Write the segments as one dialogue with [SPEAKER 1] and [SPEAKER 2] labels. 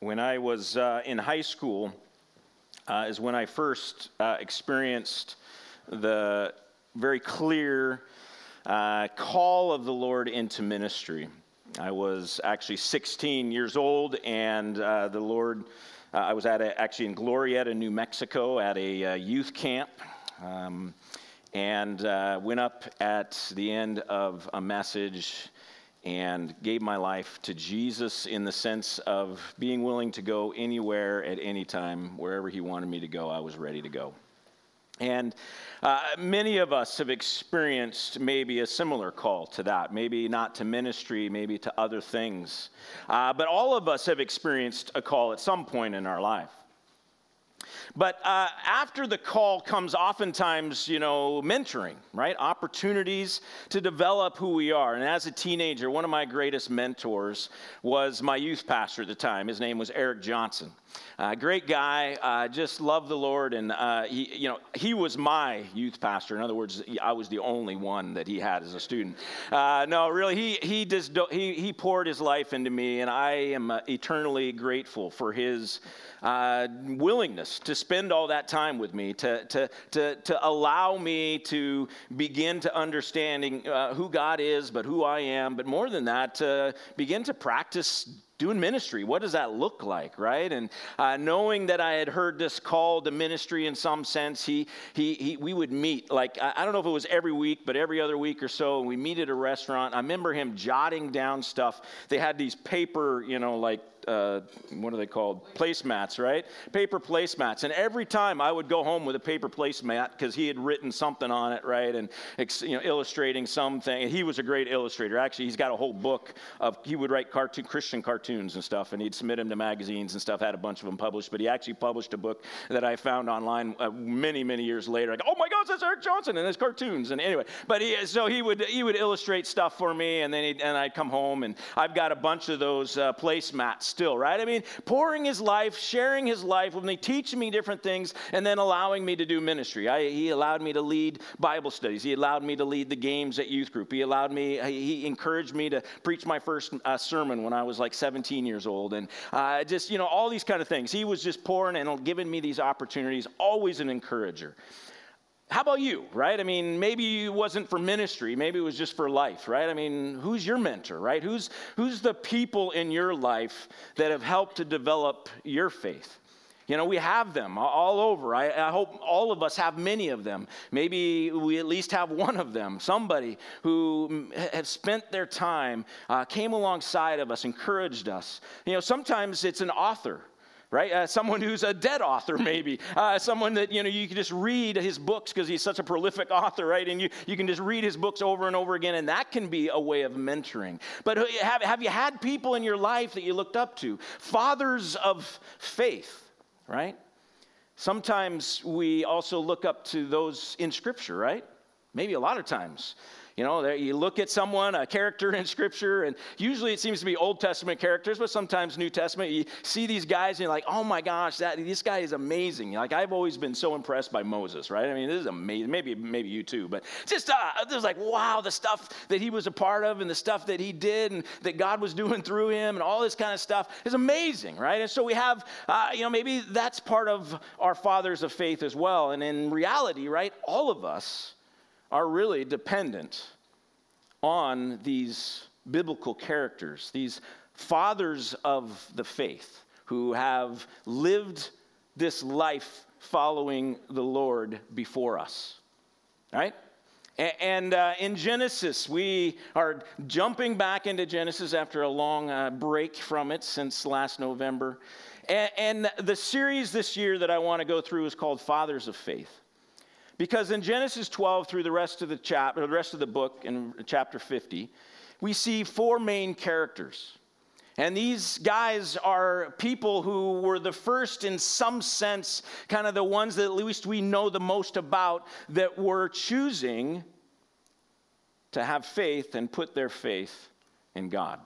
[SPEAKER 1] When I was uh, in high school, uh, is when I first uh, experienced the very clear uh, call of the Lord into ministry. I was actually 16 years old, and uh, the Lord, uh, I was at a, actually in Glorieta, New Mexico, at a youth camp. Um, and went up at the end of a message and gave my life to Jesus in the sense of being willing to go anywhere at any time, wherever He wanted me to go, I was ready to go. And uh, many of us have experienced maybe a similar call to that, maybe not to ministry, maybe to other things. Uh, but all of us have experienced a call at some point in our life. But uh, after the call comes oftentimes, you know, mentoring, right? Opportunities to develop who we are. And as a teenager, one of my greatest mentors was my youth pastor at the time. His name was Eric Johnson. Uh, great guy, uh, just loved the Lord, and uh, he, you know, he was my youth pastor. In other words, I was the only one that he had as a student. Uh, no, really, he he just he he poured his life into me, and I am uh, eternally grateful for his uh, willingness to spend all that time with me, to, to, to, to allow me to begin to understanding uh, who God is, but who I am, but more than that, to begin to practice doing ministry. What does that look like right? And uh, knowing that i had heard this call to ministry in some sense he, he, he we would meet like I, I, don't know if it was every week but every other week or so we meet at a restaurant. I remember him jotting down stuff. They had these paper you know like uh, what are they called? Placemats, right? Paper placemats. And every time I would go home with a paper placemat because he had written something on it, right? And you know, illustrating something. And he was a great illustrator. Actually, he's got a whole book of, he would write cartoon, Christian cartoons and stuff, and he'd submit them to magazines and stuff, had a bunch of them published. But he actually published a book that I found online uh, many, many years later. I go, oh my gosh, that's Eric Johnson and his cartoons. And anyway, but he, so he would, he would illustrate stuff for me, and then and I'd come home, and I've got a bunch of those uh, placemats still, right? I mean, pouring his life, sharing his life with me, teaching me different things, and then allowing me to do ministry. I, he allowed me to lead Bible studies. He allowed me to lead the games at youth group. He allowed me, he encouraged me to preach my first uh, sermon when I was like 17 years old. And uh, just, you know, all these kind of things. He was just pouring and giving me these opportunities, always an encourager. How about you, right? I mean, maybe it wasn't for ministry, maybe it was just for life, right? I mean, who's your mentor, right? Who's, who's the people in your life that have helped to develop your faith? You know, we have them all over. I, I, hope all of us have many of them. Maybe we at least have one of them. Somebody who has spent their time, uh, came alongside of us, encouraged us. You know, sometimes it's an author right? Uh, someone who's a dead author, maybe. Uh, someone that, you know, you can just read his books because he's such a prolific author, right? And you, you can just read his books over and over again, and that can be a way of mentoring. But have, have you had people in your life that you looked up to? Fathers of faith, right? Sometimes we also look up to those in Scripture, right? Maybe a lot of times. You know, you look at someone, a character in Scripture, and usually it seems to be Old Testament characters, but sometimes New Testament. You see these guys, and you're like, oh my gosh, that, this guy is amazing. Like, I've always been so impressed by Moses, right? I mean, this is amazing. Maybe, maybe you too, but just, uh, it was like, wow, the stuff that he was a part of and the stuff that he did and that God was doing through him and all this kind of stuff is amazing, right? And so we have, uh, you know, maybe that's part of our fathers of faith as well. And in reality, right, all of us are really dependent on these biblical characters, these fathers of the faith who have lived this life following the Lord before us. Right? And uh, in Genesis, we are jumping back into Genesis after a long uh, break from it since last November. And, and the series this year that I want to go through is called Fathers of Faith. Because in Genesis 12 through the rest of the chapter, the rest of the book in chapter 50, we see four main characters. And these guys are people who were the first, in some sense, kind of the ones that at least we know the most about, that were choosing to have faith and put their faith in God.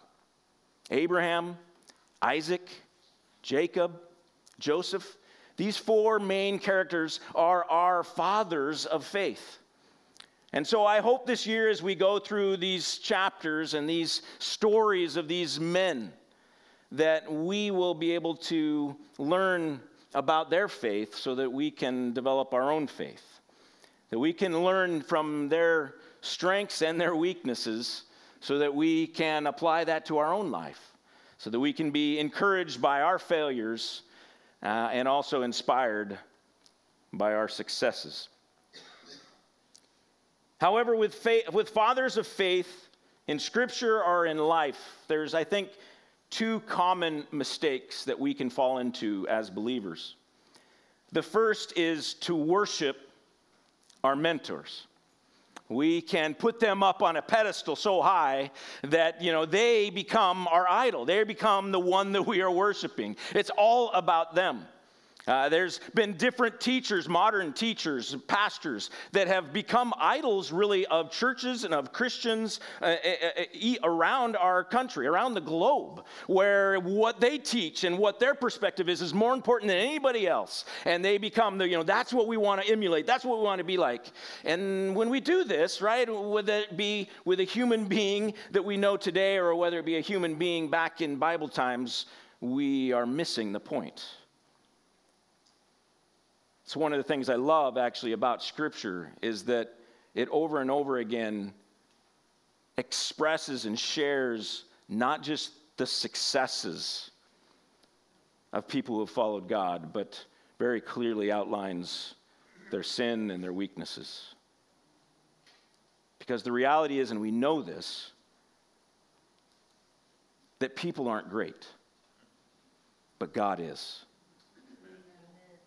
[SPEAKER 1] Abraham, Isaac, Jacob, Joseph, these four main characters are our fathers of faith. And so I hope this year, as we go through these chapters and these stories of these men, that we will be able to learn about their faith so that we can develop our own faith. That we can learn from their strengths and their weaknesses so that we can apply that to our own life. So that we can be encouraged by our failures uh, and also inspired by our successes. However, with, faith, with fathers of faith in Scripture or in life, there's, I think, two common mistakes that we can fall into as believers. The first is to worship our mentors. We can put them up on a pedestal so high that, you know, they become our idol. They become the one that we are worshiping. It's all about them. Uh, there's been different teachers, modern teachers, pastors, that have become idols really of churches and of Christians uh, uh, uh around our country, around the globe, where what they teach and what their perspective is is more important than anybody else. And they become the, you know, that's what we want to emulate, that's what we want to be like. And when we do this, right, whether it be with a human being that we know today or whether it be a human being back in Bible times, we are missing the point. It's one of the things I love actually about Scripture is that it over and over again expresses and shares not just the successes of people who have followed God, but very clearly outlines their sin and their weaknesses. Because the reality is, and we know this, that people aren't great, but God is.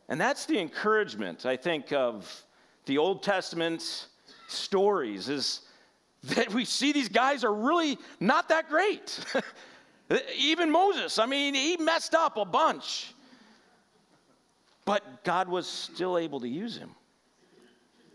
[SPEAKER 1] And that's the encouragement, I think, of the Old Testament stories is that we see these guys are really not that great. Even Moses, I mean, he messed up a bunch. But God was still able to use him.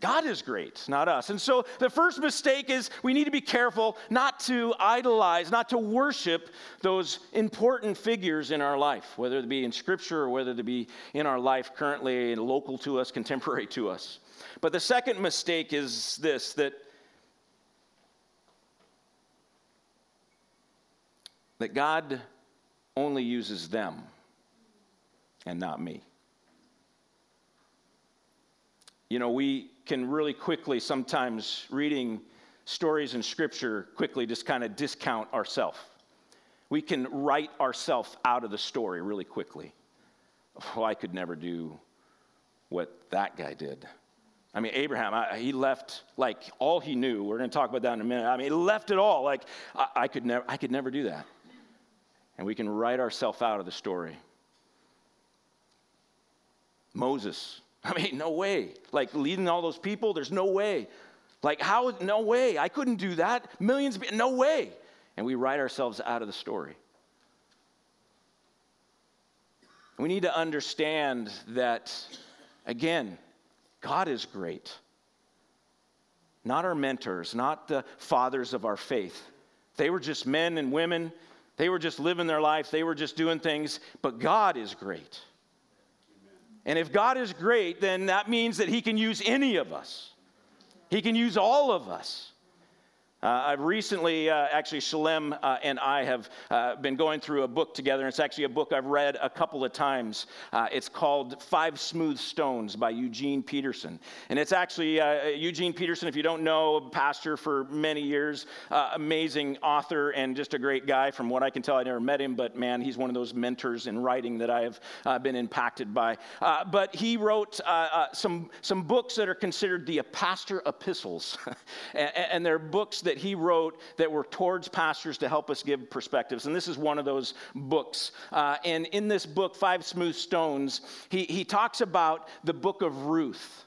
[SPEAKER 1] God is great, not us. And so the first mistake is we need to be careful not to idolize, not to worship those important figures in our life, whether it be in Scripture or whether it be in our life currently, local to us, contemporary to us. But the second mistake is this that, that God only uses them and not me. You know, we can really quickly, sometimes reading stories in Scripture, quickly just kind of discount ourselves. We can write ourselves out of the story really quickly. Oh, I could never do what that guy did. I mean, Abraham, I, he left like all he knew. We're going to talk about that in a minute. I mean, he left it all. Like, I, I could never, I could never do that. And we can write ourselves out of the story. Moses, I mean, no way. Like leading all those people, there's no way. Like, how? No way. I couldn't do that. Millions of no way. And we write ourselves out of the story. We need to understand that, again, God is great. Not our mentors, not the fathers of our faith. They were just men and women. They were just living their life. They were just doing things. But God is great. And if God is great, then that means that He can use any of us, He can use all of us. Uh, I've recently, uh, actually, Shalem uh, and I have uh, been going through a book together. It's actually a book I've read a couple of times. Uh, it's called Five Smooth Stones by Eugene Peterson. And it's actually uh, Eugene Peterson, if you don't know, a pastor for many years, amazing author and just a great guy. From what I can tell, I never met him, but man, he's one of those mentors in writing that I have been impacted by. but he wrote some, some books that are considered the pastor epistles. and, and they're books that he wrote that were towards pastors to help us give perspectives. And this is one of those books. Uh, and in this book, Five Smooth Stones, he, he talks about the book of Ruth.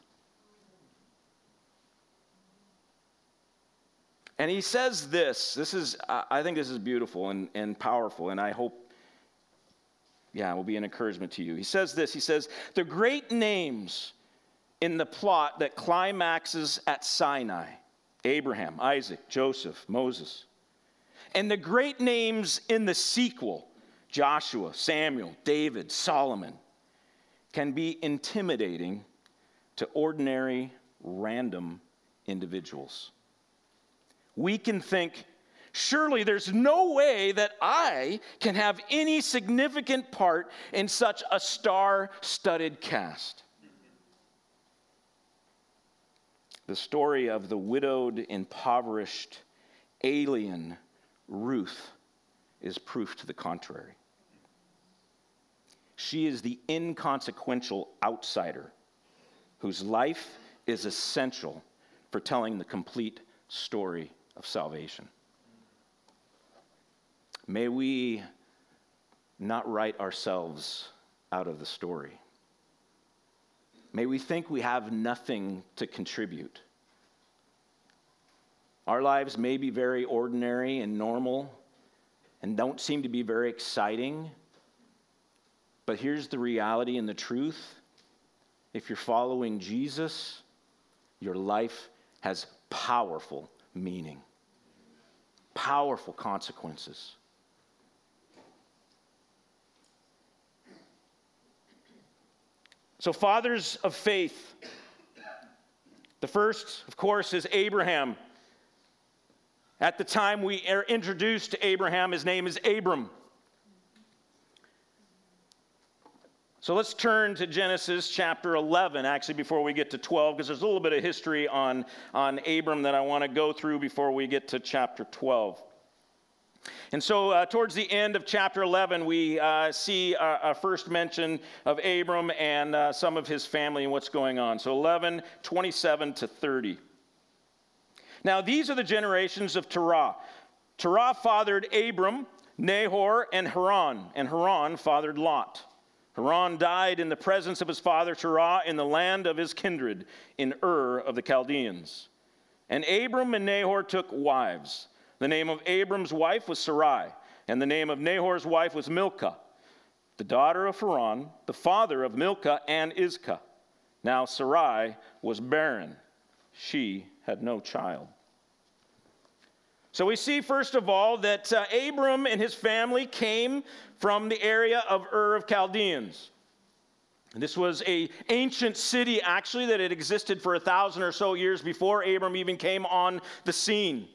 [SPEAKER 1] And he says this this is, I think this is beautiful and, and powerful, and I hope, yeah, it will be an encouragement to you. He says this He says, The great names in the plot that climaxes at Sinai Abraham, Isaac, Joseph, Moses. And the great names in the sequel, Joshua, Samuel, David, Solomon, can be intimidating to ordinary, random individuals. We can think, Surely there's no way that I can have any significant part in such a star studded cast. The story of the widowed, impoverished, alien Ruth is proof to the contrary. She is the inconsequential outsider whose life is essential for telling the complete story of salvation. May we not write ourselves out of the story. May we think we have nothing to contribute. Our lives may be very ordinary and normal and don't seem to be very exciting. But here's the reality and the truth if you're following Jesus, your life has powerful meaning, powerful consequences. So, fathers of faith. The first, of course, is Abraham. At the time we are introduced to Abraham, his name is Abram. So let's turn to Genesis chapter 11, actually, before we get to 12, because there's a little bit of history on, on Abram that I want to go through before we get to chapter 12. And so, uh, towards the end of chapter 11, we uh, see a, a, first mention of Abram and uh, some of his family and what's going on. So, 11, 27 to 30. Now, these are the generations of Terah. Terah fathered Abram, Nahor, and Haran, and Haran fathered Lot. Haran died in the presence of his father Terah in the land of his kindred, in Ur of the Chaldeans. And Abram and Nahor took wives. The name of Abram's wife was Sarai, and the name of Nahor's wife was Milcah, the daughter of Haran, the father of Milcah and Iscah. Now Sarai was barren, she had no child. So we see, first of all, that uh, Abram and his family came from the area of Ur of Chaldeans. This was a ancient city, actually, that had existed for a thousand or so years before Abram even came on the scene.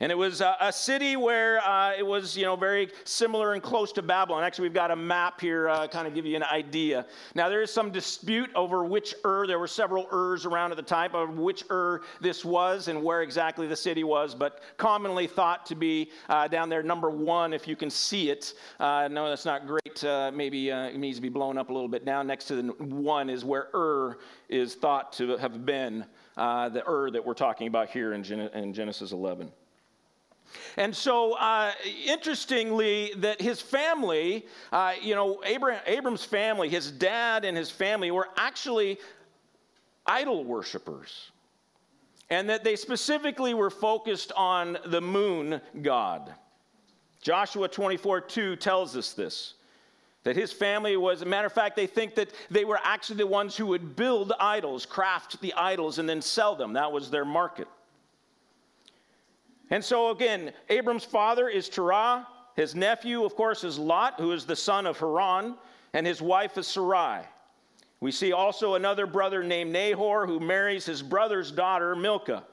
[SPEAKER 1] And it was a, city where uh, it was, you know, very similar and close to Babylon. Actually, we've got a map here, uh, kind of give you an idea. Now, there is some dispute over which Ur. There were several Urs around at the time of which Ur this was and where exactly the city was, but commonly thought to be uh, down there, number one, if you can see it. Uh, no, that's not great. Uh, maybe uh, it needs to be blown up a little bit. Down next to the one is where Ur is thought to have been the Ur that we're talking about here in, Gen- in Genesis 11. And so, uh, interestingly, that his family, uh, you know, Abraham, Abram's family, his dad and his family were actually idol worshippers. And that they specifically were focused on the moon god. Joshua 24 2 tells us this. That his family was, a matter of fact, they think that they were actually the ones who would build idols, craft the idols, and then sell them. That was their market. And so, again, Abram's father is Terah. His nephew, of course, is Lot, who is the son of Haran, and his wife is Sarai. We see also another brother named Nahor who marries his brother's daughter, Milcah.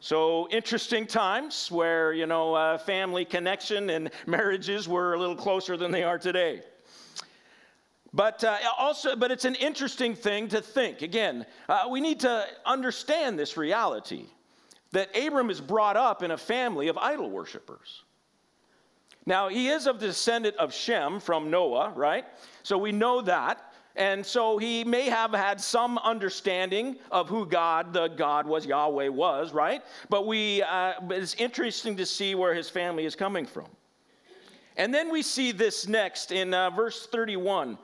[SPEAKER 1] So, interesting times where, you know, uh, family connection and marriages were a little closer than they are today. But uh, also, but it's an interesting thing to think. Again, uh, we need to understand this reality that Abram is brought up in a family of idol worshippers. Now, he is of the descendant of Shem from Noah, right? So we know that. And so he may have had some understanding of who God, the God was, Yahweh was, right? But we, uh, it's interesting to see where his family is coming from. And then we see this next in uh, verse 31.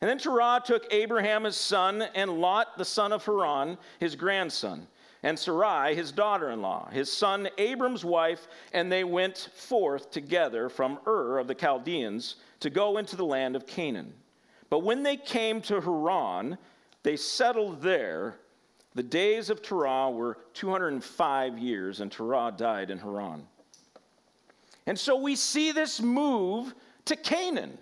[SPEAKER 1] And then Terah took Abraham his son and Lot the son of Haran, his grandson and Sarai, his daughter in law, his son Abram's wife, and they went forth together from Ur of the Chaldeans to go into the land of Canaan. But when they came to Haran, they settled there. The days of Terah were 205 years, and Terah died in Haran. And so we see this move to Canaan.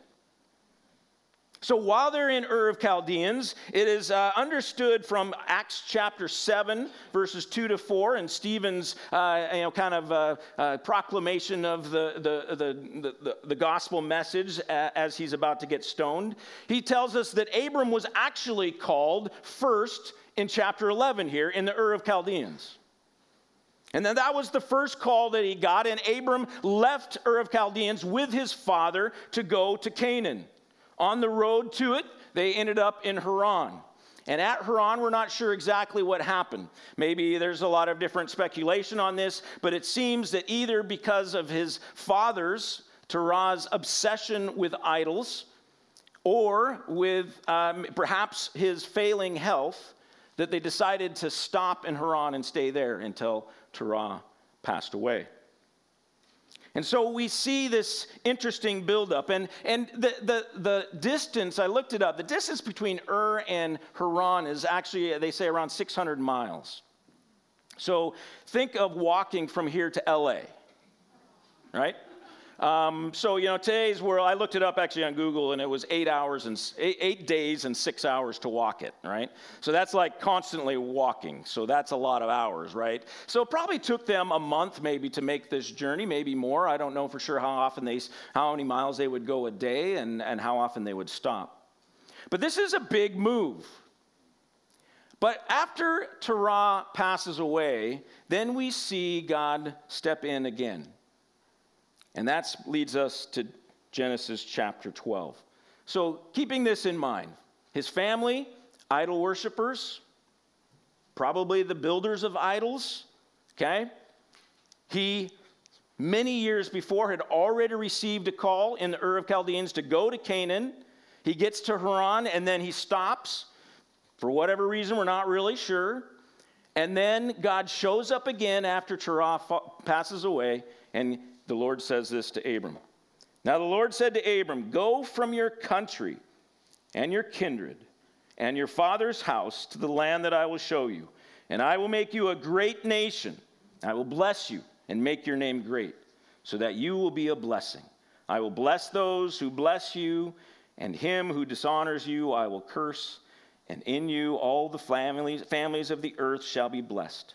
[SPEAKER 1] So while they're in Ur of Chaldeans, it is uh, understood from Acts chapter 7, verses 2 to 4, and Stephen's uh, you know, kind of uh, uh proclamation of the, the, the, the, the gospel message as he's about to get stoned. He tells us that Abram was actually called first in chapter 11 here in the Ur of Chaldeans. And then that was the first call that he got, and Abram left Ur of Chaldeans with his father to go to Canaan. On the road to it, they ended up in Haran. And at Haran, we're not sure exactly what happened. Maybe there's a lot of different speculation on this, but it seems that either because of his father's, Terah's, obsession with idols, or with um, perhaps his failing health, that they decided to stop in Haran and stay there until Terah passed away. And so we see this interesting buildup. And, and the, the, the distance, I looked it up, the distance between Ur and Haran is actually, they say, around 600 miles. So think of walking from here to LA, right? Um, so, you know, today's world, I looked it up actually on Google and it was eight hours and eight, eight, days and six hours to walk it, right? So that's like constantly walking. So that's a lot of hours, right? So it probably took them a month maybe to make this journey, maybe more. I don't know for sure how often they, how many miles they would go a day and, and how often they would stop. But this is a big move. But after Terah passes away, then we see God step in again. And that leads us to Genesis chapter 12. So, keeping this in mind, his family, idol worshippers, probably the builders of idols, okay? He, many years before, had already received a call in the Ur of Chaldeans to go to Canaan. He gets to Haran and then he stops. For whatever reason, we're not really sure. And then God shows up again after Terah passes away and the Lord says this to Abram. Now the Lord said to Abram, Go from your country and your kindred and your father's house to the land that I will show you, and I will make you a great nation. I will bless you and make your name great, so that you will be a blessing. I will bless those who bless you, and him who dishonors you I will curse, and in you all the families, families of the earth shall be blessed.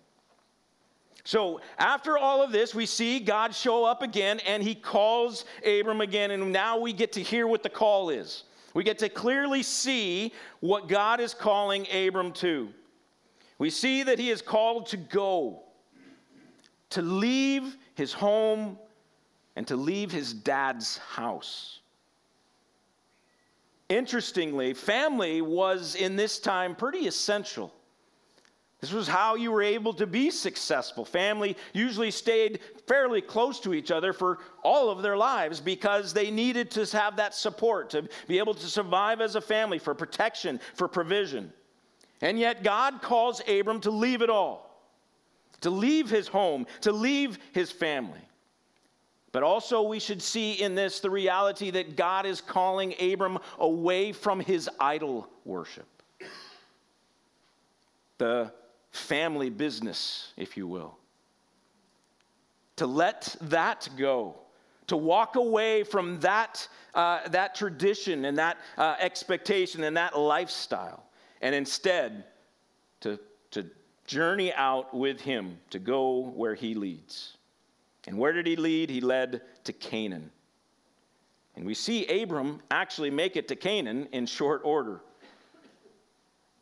[SPEAKER 1] So, after all of this, we see God show up again and he calls Abram again. And now we get to hear what the call is. We get to clearly see what God is calling Abram to. We see that he is called to go, to leave his home, and to leave his dad's house. Interestingly, family was in this time pretty essential. This was how you were able to be successful. Family usually stayed fairly close to each other for all of their lives because they needed to have that support, to be able to survive as a family, for protection, for provision. And yet, God calls Abram to leave it all, to leave his home, to leave his family. But also, we should see in this the reality that God is calling Abram away from his idol worship. The family business, if you will. To let that go, to walk away from that, uh, that tradition and that uh, expectation and that lifestyle, and instead to, to journey out with him to go where he leads. And where did he lead? He led to Canaan. And we see Abram actually make it to Canaan in short order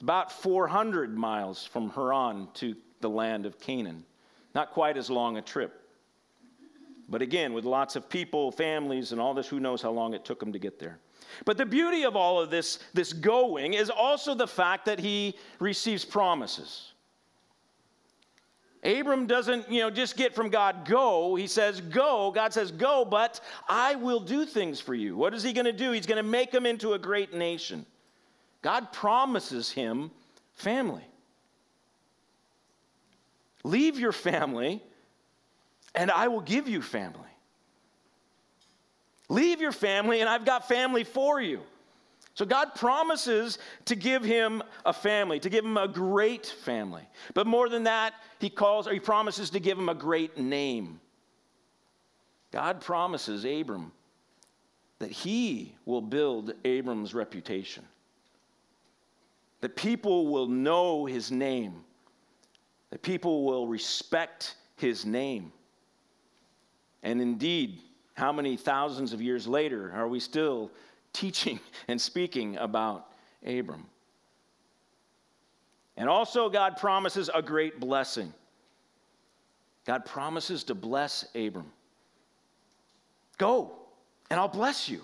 [SPEAKER 1] about 400 miles from Haran to the land of Canaan. Not quite as long a trip. But again, with lots of people, families, and all this, who knows how long it took him to get there. But the beauty of all of this, this going is also the fact that he receives promises. Abram doesn't, you know, just get from God, go. He says, go. God says, go, but I will do things for you. What is he going to do? He's going to make him into a great nation. God promises him family. Leave your family, and I will give you family. Leave your family, and I've got family for you. So God promises to give him a family, to give him a great family. But more than that, he calls or he promises to give him a great name. God promises Abram that he will build Abram's reputation. That people will know his name. That people will respect his name. And indeed, how many thousands of years later are we still teaching and speaking about Abram? And also, God promises a great blessing. God promises to bless Abram. Go, and I'll bless you.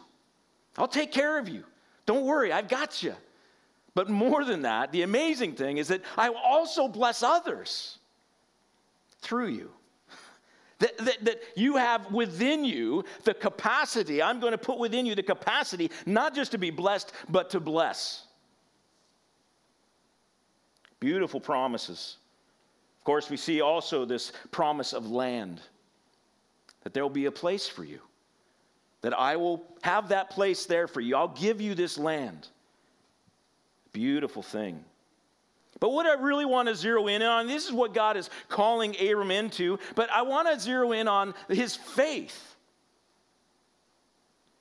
[SPEAKER 1] I'll take care of you. Don't worry, I've got you. But more than that, the amazing thing is that I will also bless others through you. That, that, that, you have within you the capacity, I'm going to put within you the capacity not just to be blessed, but to bless. Beautiful promises. Of course, we see also this promise of land that there will be a place for you, that I will have that place there for you. I'll give you this land. Beautiful thing. But what I really want to zero in on, this is what God is calling Abram into, but I want to zero in on his faith.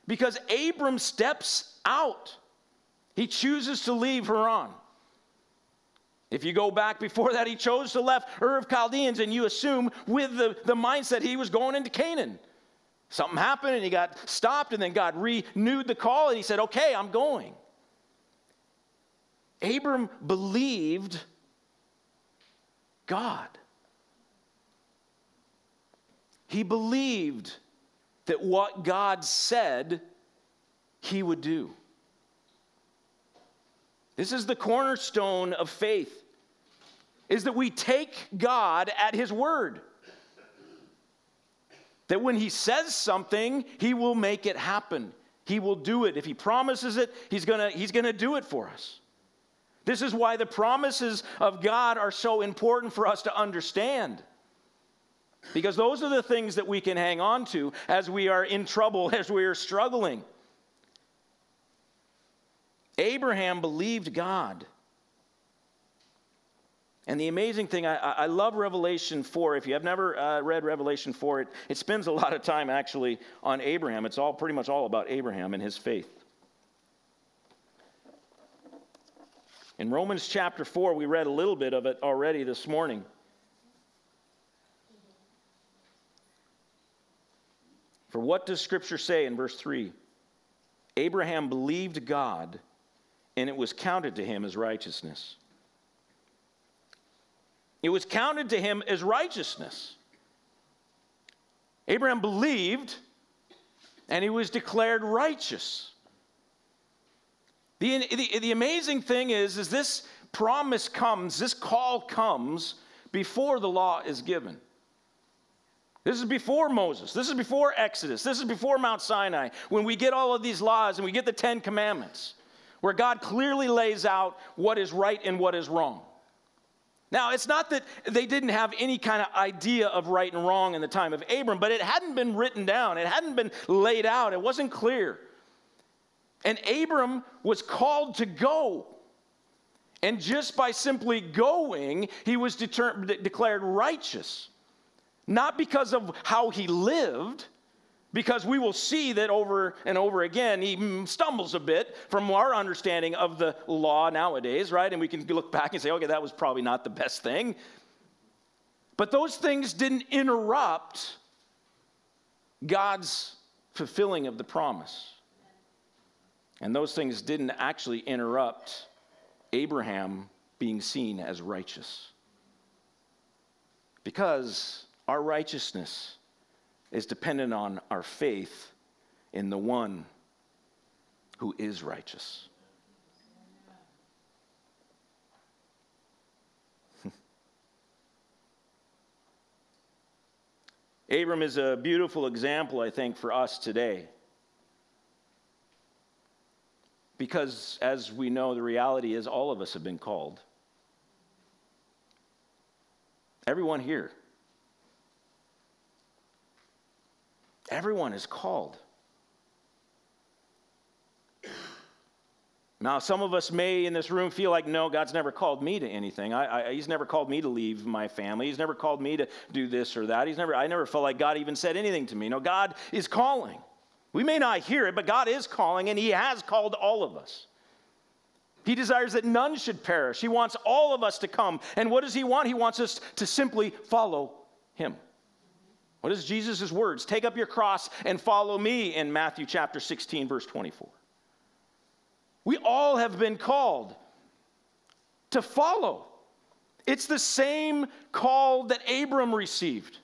[SPEAKER 1] Because Abram steps out, he chooses to leave Haran. If you go back before that, he chose to left Ur of Chaldeans, and you assume with the, the mindset he was going into Canaan. Something happened and he got stopped, and then God renewed the call, and he said, Okay, I'm going. Abram believed God. He believed that what God said he would do. This is the cornerstone of faith is that we take God at his word. That when he says something, he will make it happen. He will do it. If he promises it, he's going to he's going to do it for us. This is why the promises of God are so important for us to understand. Because those are the things that we can hang on to as we are in trouble, as we are struggling. Abraham believed God. And the amazing thing, I, I, love Revelation 4. If you have never uh, read Revelation 4, it, it spends a lot of time actually on Abraham. It's all pretty much all about Abraham and his faith. In Romans chapter 4, we read a little bit of it already this morning. For what does Scripture say in verse 3? Abraham believed God, and it was counted to him as righteousness. It was counted to him as righteousness. Abraham believed, and he was declared righteous. The, the, the amazing thing is, is this promise comes, this call comes before the law is given. This is before Moses. This is before Exodus. This is before Mount Sinai, when we get all of these laws and we get the Ten Commandments, where God clearly lays out what is right and what is wrong. Now, it's not that they didn't have any kind of idea of right and wrong in the time of Abram, but it hadn't been written down, it hadn't been laid out, it wasn't clear. And Abram was called to go. And just by simply going, he was deter- declared righteous. Not because of how he lived, because we will see that over and over again he mm, stumbles a bit from our understanding of the law nowadays, right? And we can look back and say, okay, that was probably not the best thing. But those things didn't interrupt God's fulfilling of the promise. And those things didn't actually interrupt Abraham being seen as righteous. Because our righteousness is dependent on our faith in the one who is righteous. Abram is a beautiful example, I think, for us today. Because, as we know, the reality is all of us have been called. Everyone here. Everyone is called. Now, some of us may in this room feel like, no, God's never called me to anything. I, I, he's never called me to leave my family. He's never called me to do this or that. He's never, I never felt like God even said anything to me. No, God is calling. We may not hear it, but God is calling, and He has called all of us. He desires that none should perish. He wants all of us to come. And what does He want? He wants us to simply follow Him. What is Jesus' words? Take up your cross and follow me in Matthew chapter 16, verse 24. We all have been called to follow. It's the same call that Abram received.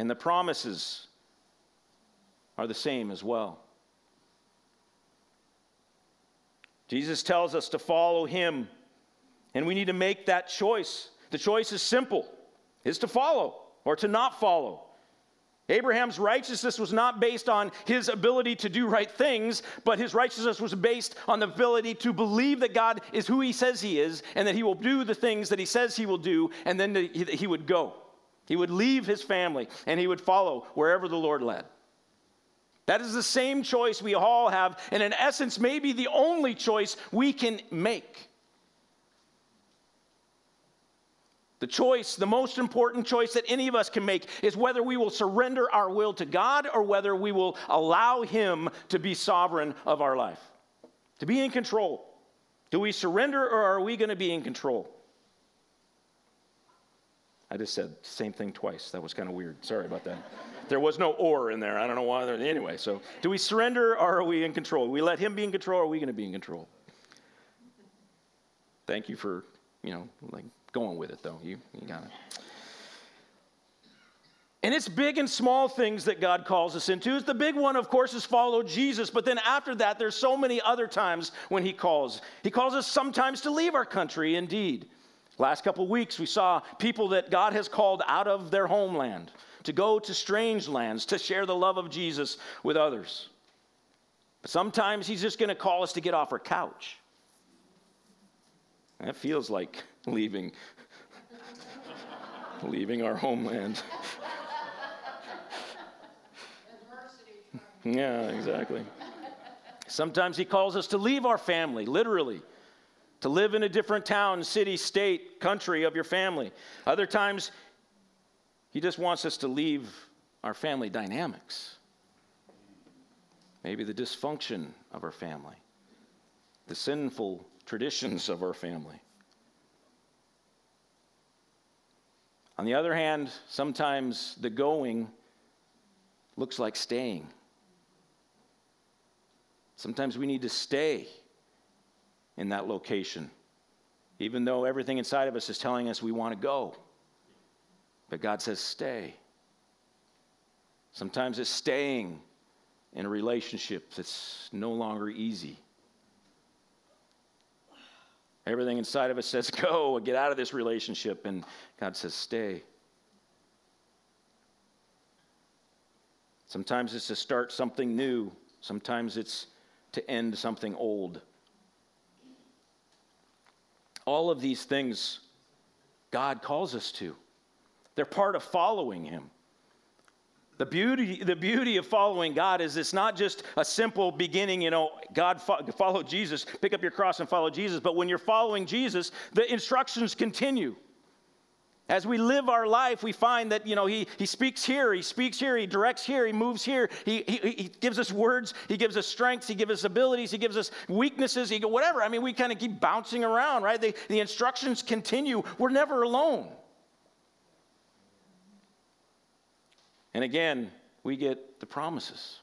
[SPEAKER 1] And the promises are the same as well. Jesus tells us to follow him, and we need to make that choice. The choice is simple is to follow or to not follow. Abraham's righteousness was not based on his ability to do right things, but his righteousness was based on the ability to believe that God is who he says he is and that he will do the things that he says he will do, and then he would go. He would leave his family and he would follow wherever the Lord led. That is the same choice we all have, and in essence, maybe the only choice we can make. The choice, the most important choice that any of us can make, is whether we will surrender our will to God or whether we will allow Him to be sovereign of our life, to be in control. Do we surrender or are we going to be in control? I just said same thing twice. That was kind of weird. Sorry about that. there was no or in there. I don't know why. There, Anyway, so do we surrender or are we in control? we let Him be in control or are we going to be in control? Thank you for, you know, like going with it, though. You, you got it. And it's big and small things that God calls us into. The big one, of course, is follow Jesus. But then after that, there's so many other times when He calls. He calls us sometimes to leave our country, indeed. Last couple weeks, we saw people that God has called out of their homeland to go to strange lands to share the love of Jesus with others. But sometimes He's just going to call us to get off our couch. That feels like leaving, leaving our homeland. yeah, exactly. Sometimes he calls us to leave our family, literally, to live in a different town, city, state, country of your family. Other times, he just wants us to leave our family dynamics. Maybe the dysfunction of our family, the sinful traditions of our family. On the other hand, sometimes the going looks like staying. Sometimes we need to stay in that location, even though everything inside of us is telling us we want to go. But God says, stay. Sometimes it's staying in a relationship that's no longer easy. Everything inside of us says, go, get out of this relationship. And God says, stay. Sometimes it's to start something new, sometimes it's to end something old. All of these things God calls us to, they're part of following Him. The beauty, the beauty of following God is it's not just a simple beginning, you know, God fo- follow Jesus, pick up your cross and follow Jesus. But when you're following Jesus, the instructions continue. As we live our life, we find that, you know, he, he speaks here, he speaks here, he directs here, he moves here, he, he, he gives us words, he gives us strengths, he gives us abilities, he gives us weaknesses, he whatever. I mean, we kind of keep bouncing around, right? The, the instructions continue. We're never alone. And again, we get the promises.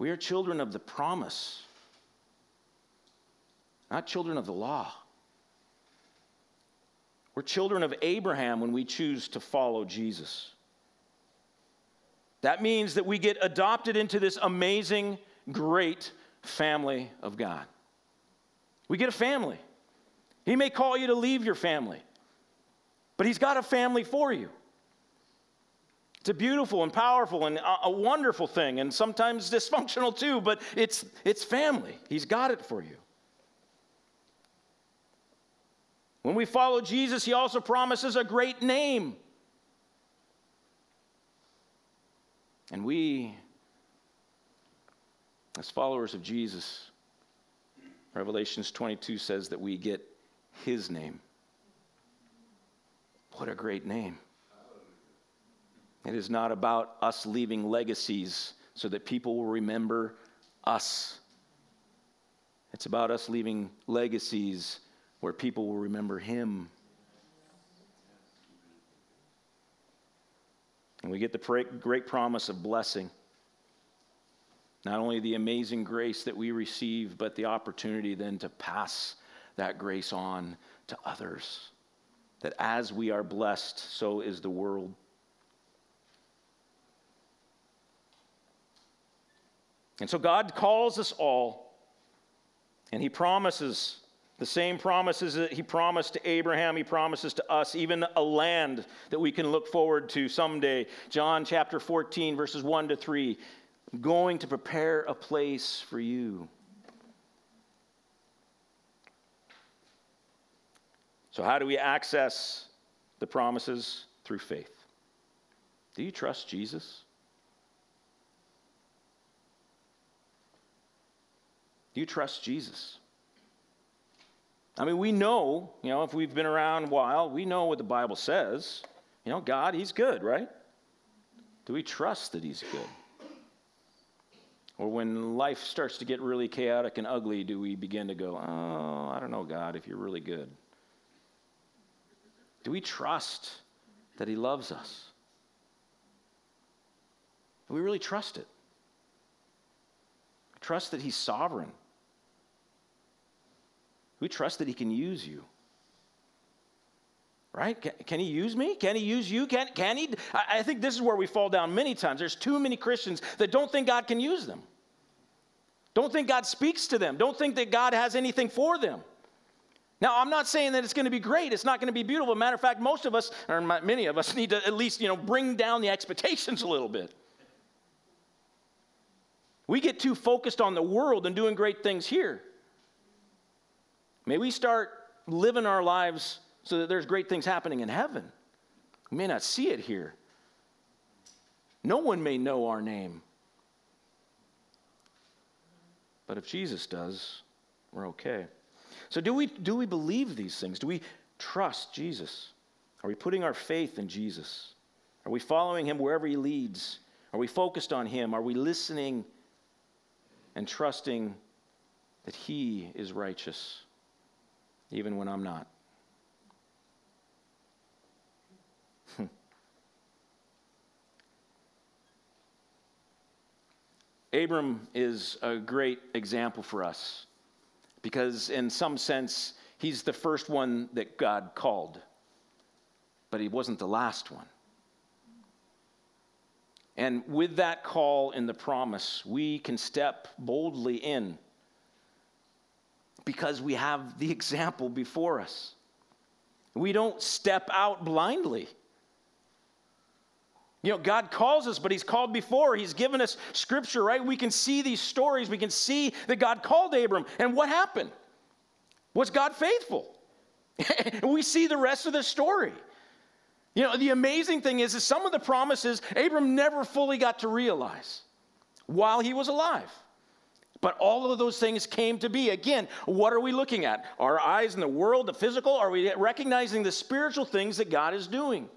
[SPEAKER 1] We are children of the promise. not children of the law. We're children of Abraham when we choose to follow Jesus. That means that we get adopted into this amazing, great family of God. We get a family. He may call you to leave your family, but He's got a family for you. It's a beautiful and powerful and a, wonderful thing, and sometimes dysfunctional too, but it's, it's family. He's got it for you. When we follow Jesus, he also promises a great name. And we, as followers of Jesus, Revelations 22 says that we get his name. What a great name. It is not about us leaving legacies so that people will remember us. It's about us leaving legacies where people will remember him. And we get the great promise of blessing. Not only the amazing grace that we receive, but the opportunity then to pass that grace on to others. That as we are blessed, so is the world. And so God calls us all, and He promises the same promises that he promised to Abraham, he promises to us, even a land that we can look forward to someday. John chapter 14, verses 1 to 3. I'm going to prepare a place for you. So, how do we access the promises? Through faith. Do you trust Jesus? Do you trust Jesus? I mean, we know, you know, if we've been around a while, we know what the Bible says. You know, God, He's good, right? Do we trust that He's good? Or when life starts to get really chaotic and ugly, do we begin to go, oh, I don't know, God, if you're really good? Do we trust that He loves us? Do we really trust it? Trust that He's sovereign we trust that He can use you. Right? Can, can, He use me? Can He use you? Can, can He? I, I think this is where we fall down many times. There's too many Christians that don't think God can use them, don't think God speaks to them, don't think that God has anything for them. Now, I'm not saying that it's going to be great. It's not going to be beautiful. Matter of fact, most of us, or many of us, need to at least, you know, bring down the expectations a little bit. We get too focused on the world and doing great things here. May we start living our lives so that there's great things happening in heaven. We may not see it here. No one may know our name. But if Jesus does, we're okay. So, do we, do we believe these things? Do we trust Jesus? Are we putting our faith in Jesus? Are we following him wherever he leads? Are we focused on him? Are we listening and trusting that he is righteous? Even when I'm not. Abram is a great example for us because, in some sense, he's the first one that God called, but he wasn't the last one. And with that call and the promise, we can step boldly in because we have the example before us. We don't step out blindly. You know, God calls us, but He's called before. He's given us scripture, right? We can see these stories. We can see that God called Abram. And what happened? Was God faithful? we see the rest of the story. You know, the amazing thing is, is some of the promises Abram never fully got to realize while he was alive. But all of those things came to be. Again, what are we looking at? Our eyes in the world, the physical? Are we recognizing the spiritual things that God is doing?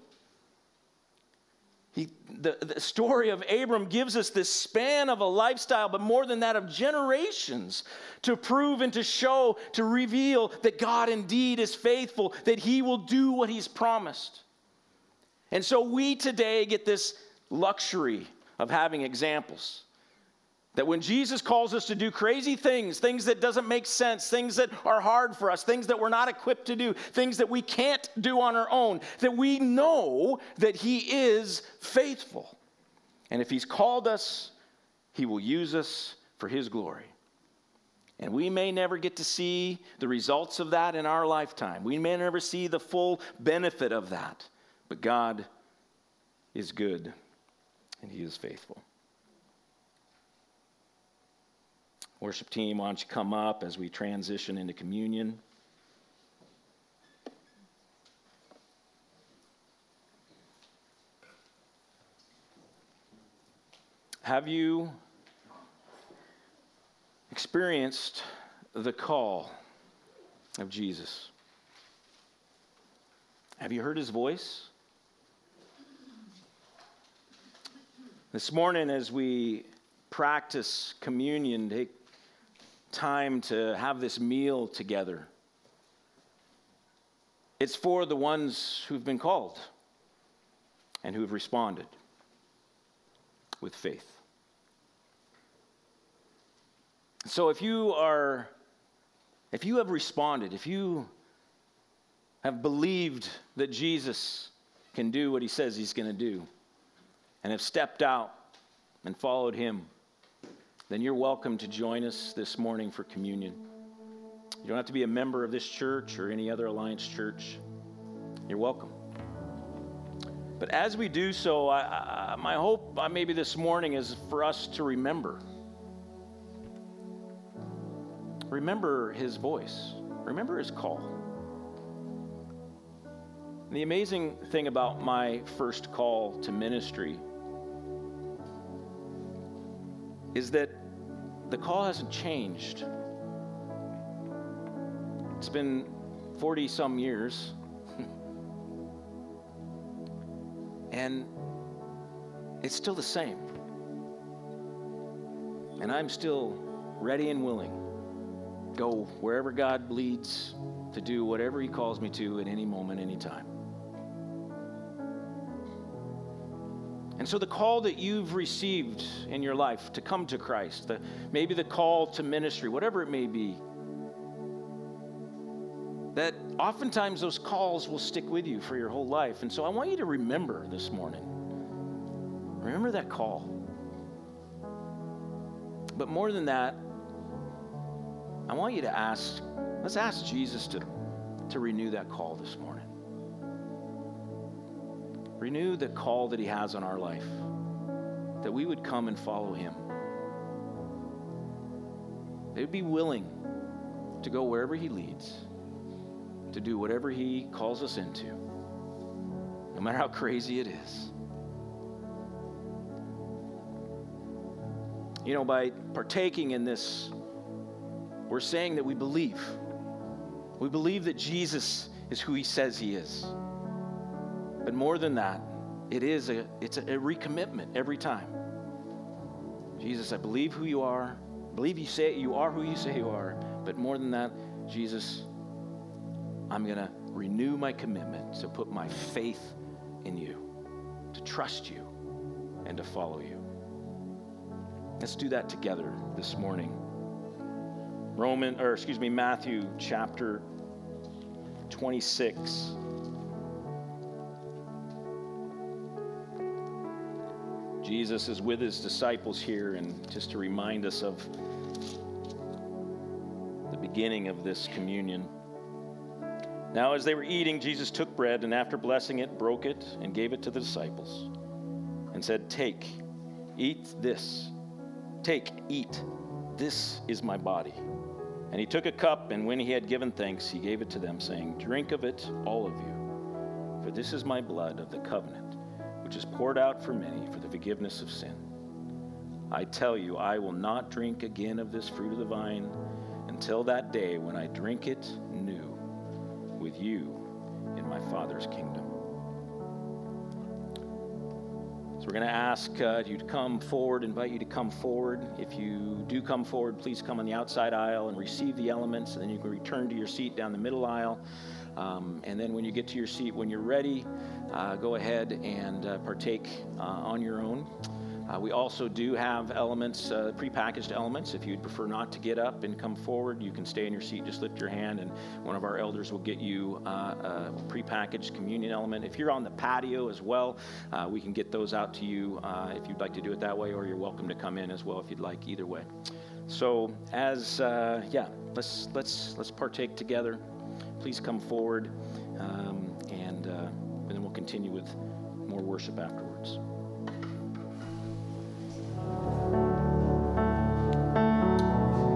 [SPEAKER 1] He, the, the story of Abram gives us this span of a lifestyle, but more than that, of generations to prove and to show, to reveal that God indeed is faithful, that He will do what He's promised. And so we today get this luxury of having examples. That when Jesus calls us to do crazy things, things that doesn't make sense, things that are hard for us, things that we're not equipped to do, things that we can't do on our own, that we know that he is faithful. And if he's called us, he will use us for his glory. And we may never get to see the results of that in our lifetime. We may never see the full benefit of that. But God is good and he is faithful. Worship team, why don't you come up as we transition into communion? Have you experienced the call of Jesus? Have you heard his voice? This morning, as we practice communion, take time to have this meal together. It's for the ones who've been called and who've responded with faith. So if you are, if you have responded, if you have believed that Jesus can do what he says he's going to do, and have stepped out and followed him, then you're welcome to join us this morning for communion. You don't have to be a member of this church or any other Alliance church. You're welcome. But as we do so, I, I, my hope uh, maybe this morning is for us to remember. Remember his voice, remember his call. And the amazing thing about my first call to ministry is that the call hasn't changed. It's been 40 some years. and it's still the same. And I'm still ready and willing. Go wherever God leads to do whatever He calls me to at any moment, any time. And so, the call that you've received in your life to come to Christ, the, maybe the call to ministry, whatever it may be, that oftentimes those calls will stick with you for your whole life. And so, I want you to remember this morning remember that call. But more than that, I want you to ask, let's ask Jesus to, to renew that call this morning. Renew the call that He has on our life, that we would come and follow Him. They would be willing to go wherever He leads, to do whatever He calls us into, no matter how crazy it is. You know, by partaking in this, we're saying that we believe. We believe that Jesus is who He says He is. But more than that, it is a it's a, a recommitment every time. Jesus, I believe who you are. I believe you say you are who you say you are. But more than that, Jesus, I'm going to renew my commitment to put my faith in you, to trust you, and to follow you. Let's do that together this morning. Roman, or excuse me, Matthew chapter 26. Jesus is with his disciples here, and just to remind us of the beginning of this communion. Now, as they were eating, Jesus took bread and after blessing it, broke it and gave it to the disciples and said, Take, eat this. Take, eat. This is my body. And he took a cup, and when he had given thanks, he gave it to them, saying, Drink of it, all of you, for this is my blood of the covenant which is poured out for many for the forgiveness of sin. I tell you, I will not drink again of this fruit of the vine until that day when I drink it new with you in my Father's kingdom. So we're going to ask uh, you to come forward, invite you to come forward. If you do come forward, please come on the outside aisle and receive the elements, and then you can return to your seat down the middle aisle. Um, and then when you get to your seat, when you're ready, uh, go ahead and uh, partake uh, on your own. Uh, we also do have elements, uh, prepackaged elements. If you'd prefer not to get up and come forward, you can stay in your seat, just lift your hand, and one of our elders will get you uh, a prepackaged communion element. If you're on the patio as well, uh, we can get those out to you uh, if you'd like to do it that way, or you're welcome to come in as well if you'd like, either way. So, as uh, yeah, let's let's let's partake together. Please come forward, um, and we'll continue with more worship afterwards.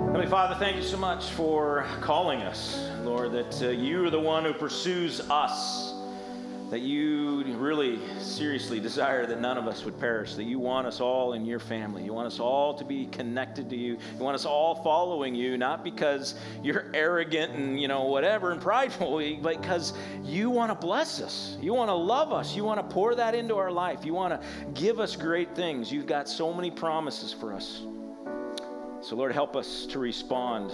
[SPEAKER 1] Heavenly Father, thank you so much for calling us, Lord, that uh, you are the one who pursues us, that you really seriously desire that none of us would perish, that you want us all in your family. You want us all to be connected to you. You want us all following you, not because you're arrogant and, you know, whatever and prideful, but because you want to bless us. You want to love us. You want to pour that into our life. You want to give us great things. You've got so many promises for us. So, Lord, help us to respond.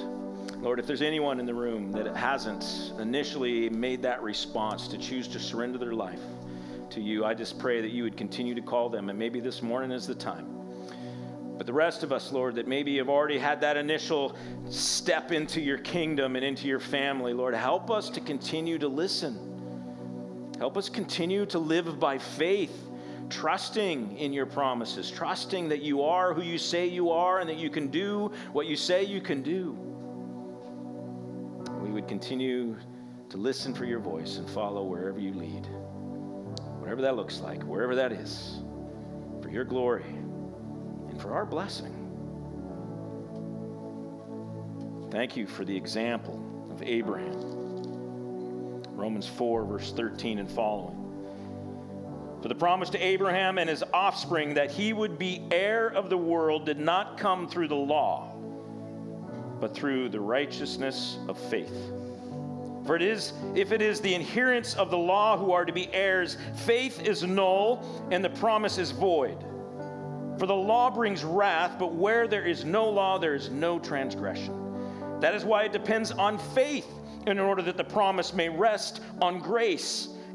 [SPEAKER 1] Lord, if there's anyone in the room that hasn't initially made that response to choose to surrender their life to you, I just pray that you would continue to call them, and maybe this morning is the time. But the rest of us, Lord, that maybe have already had that initial step into your kingdom and into your family, Lord, help us to continue to listen. Help us continue to live by faith trusting in your promises, trusting that you are who you say you are and that you can do what you say you can do. We would continue to listen for your voice and follow wherever you lead, whatever that looks like, wherever that is, for your glory and for our blessing. Thank you for the example of Abraham. Romans 4, verse 13 and following. For the promise to Abraham and his offspring that he would be heir of the world did not come through the law, but through the righteousness of faith. For it is, if it is the adherents of the law who are to be heirs, faith is null and the promise is void. For the law brings wrath, but where there is no law, there is no transgression. That is why it depends on faith in order that the promise may rest on grace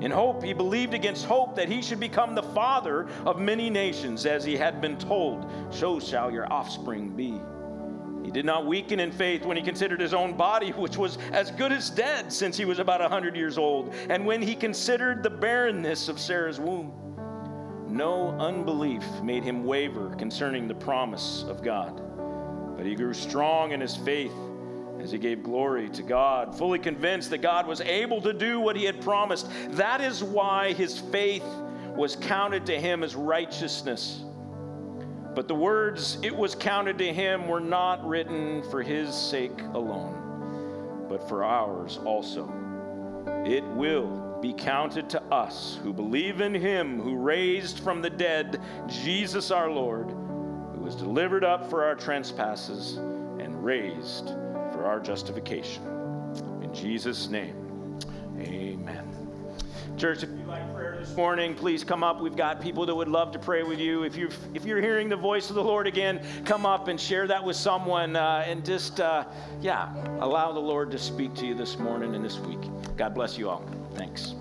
[SPEAKER 1] in hope, he believed against hope that he should become the father of many nations, as he had been told, So shall your offspring be. He did not weaken in faith when he considered his own body, which was as good as dead since he was about a 100 years old, and when he considered the barrenness of Sarah's womb. No unbelief made him waver concerning the promise of God, but he grew strong in his faith as he gave glory to God, fully convinced that God was able to do what he had promised. That is why his faith was counted to him as righteousness. But the words, it was counted to him, were not written for his sake alone, but for ours also. It will be counted to us who believe in him who raised from the dead Jesus our Lord, who was delivered up for our trespasses and raised for our justification. In Jesus' name, amen. Church, if you like prayer this morning, please come up. We've got people that would love to pray with you. If you're, if you're hearing the voice of the Lord again, come up and share that with someone uh, and just, uh, yeah, allow the Lord to speak to you this morning and this week. God bless you all. Thanks.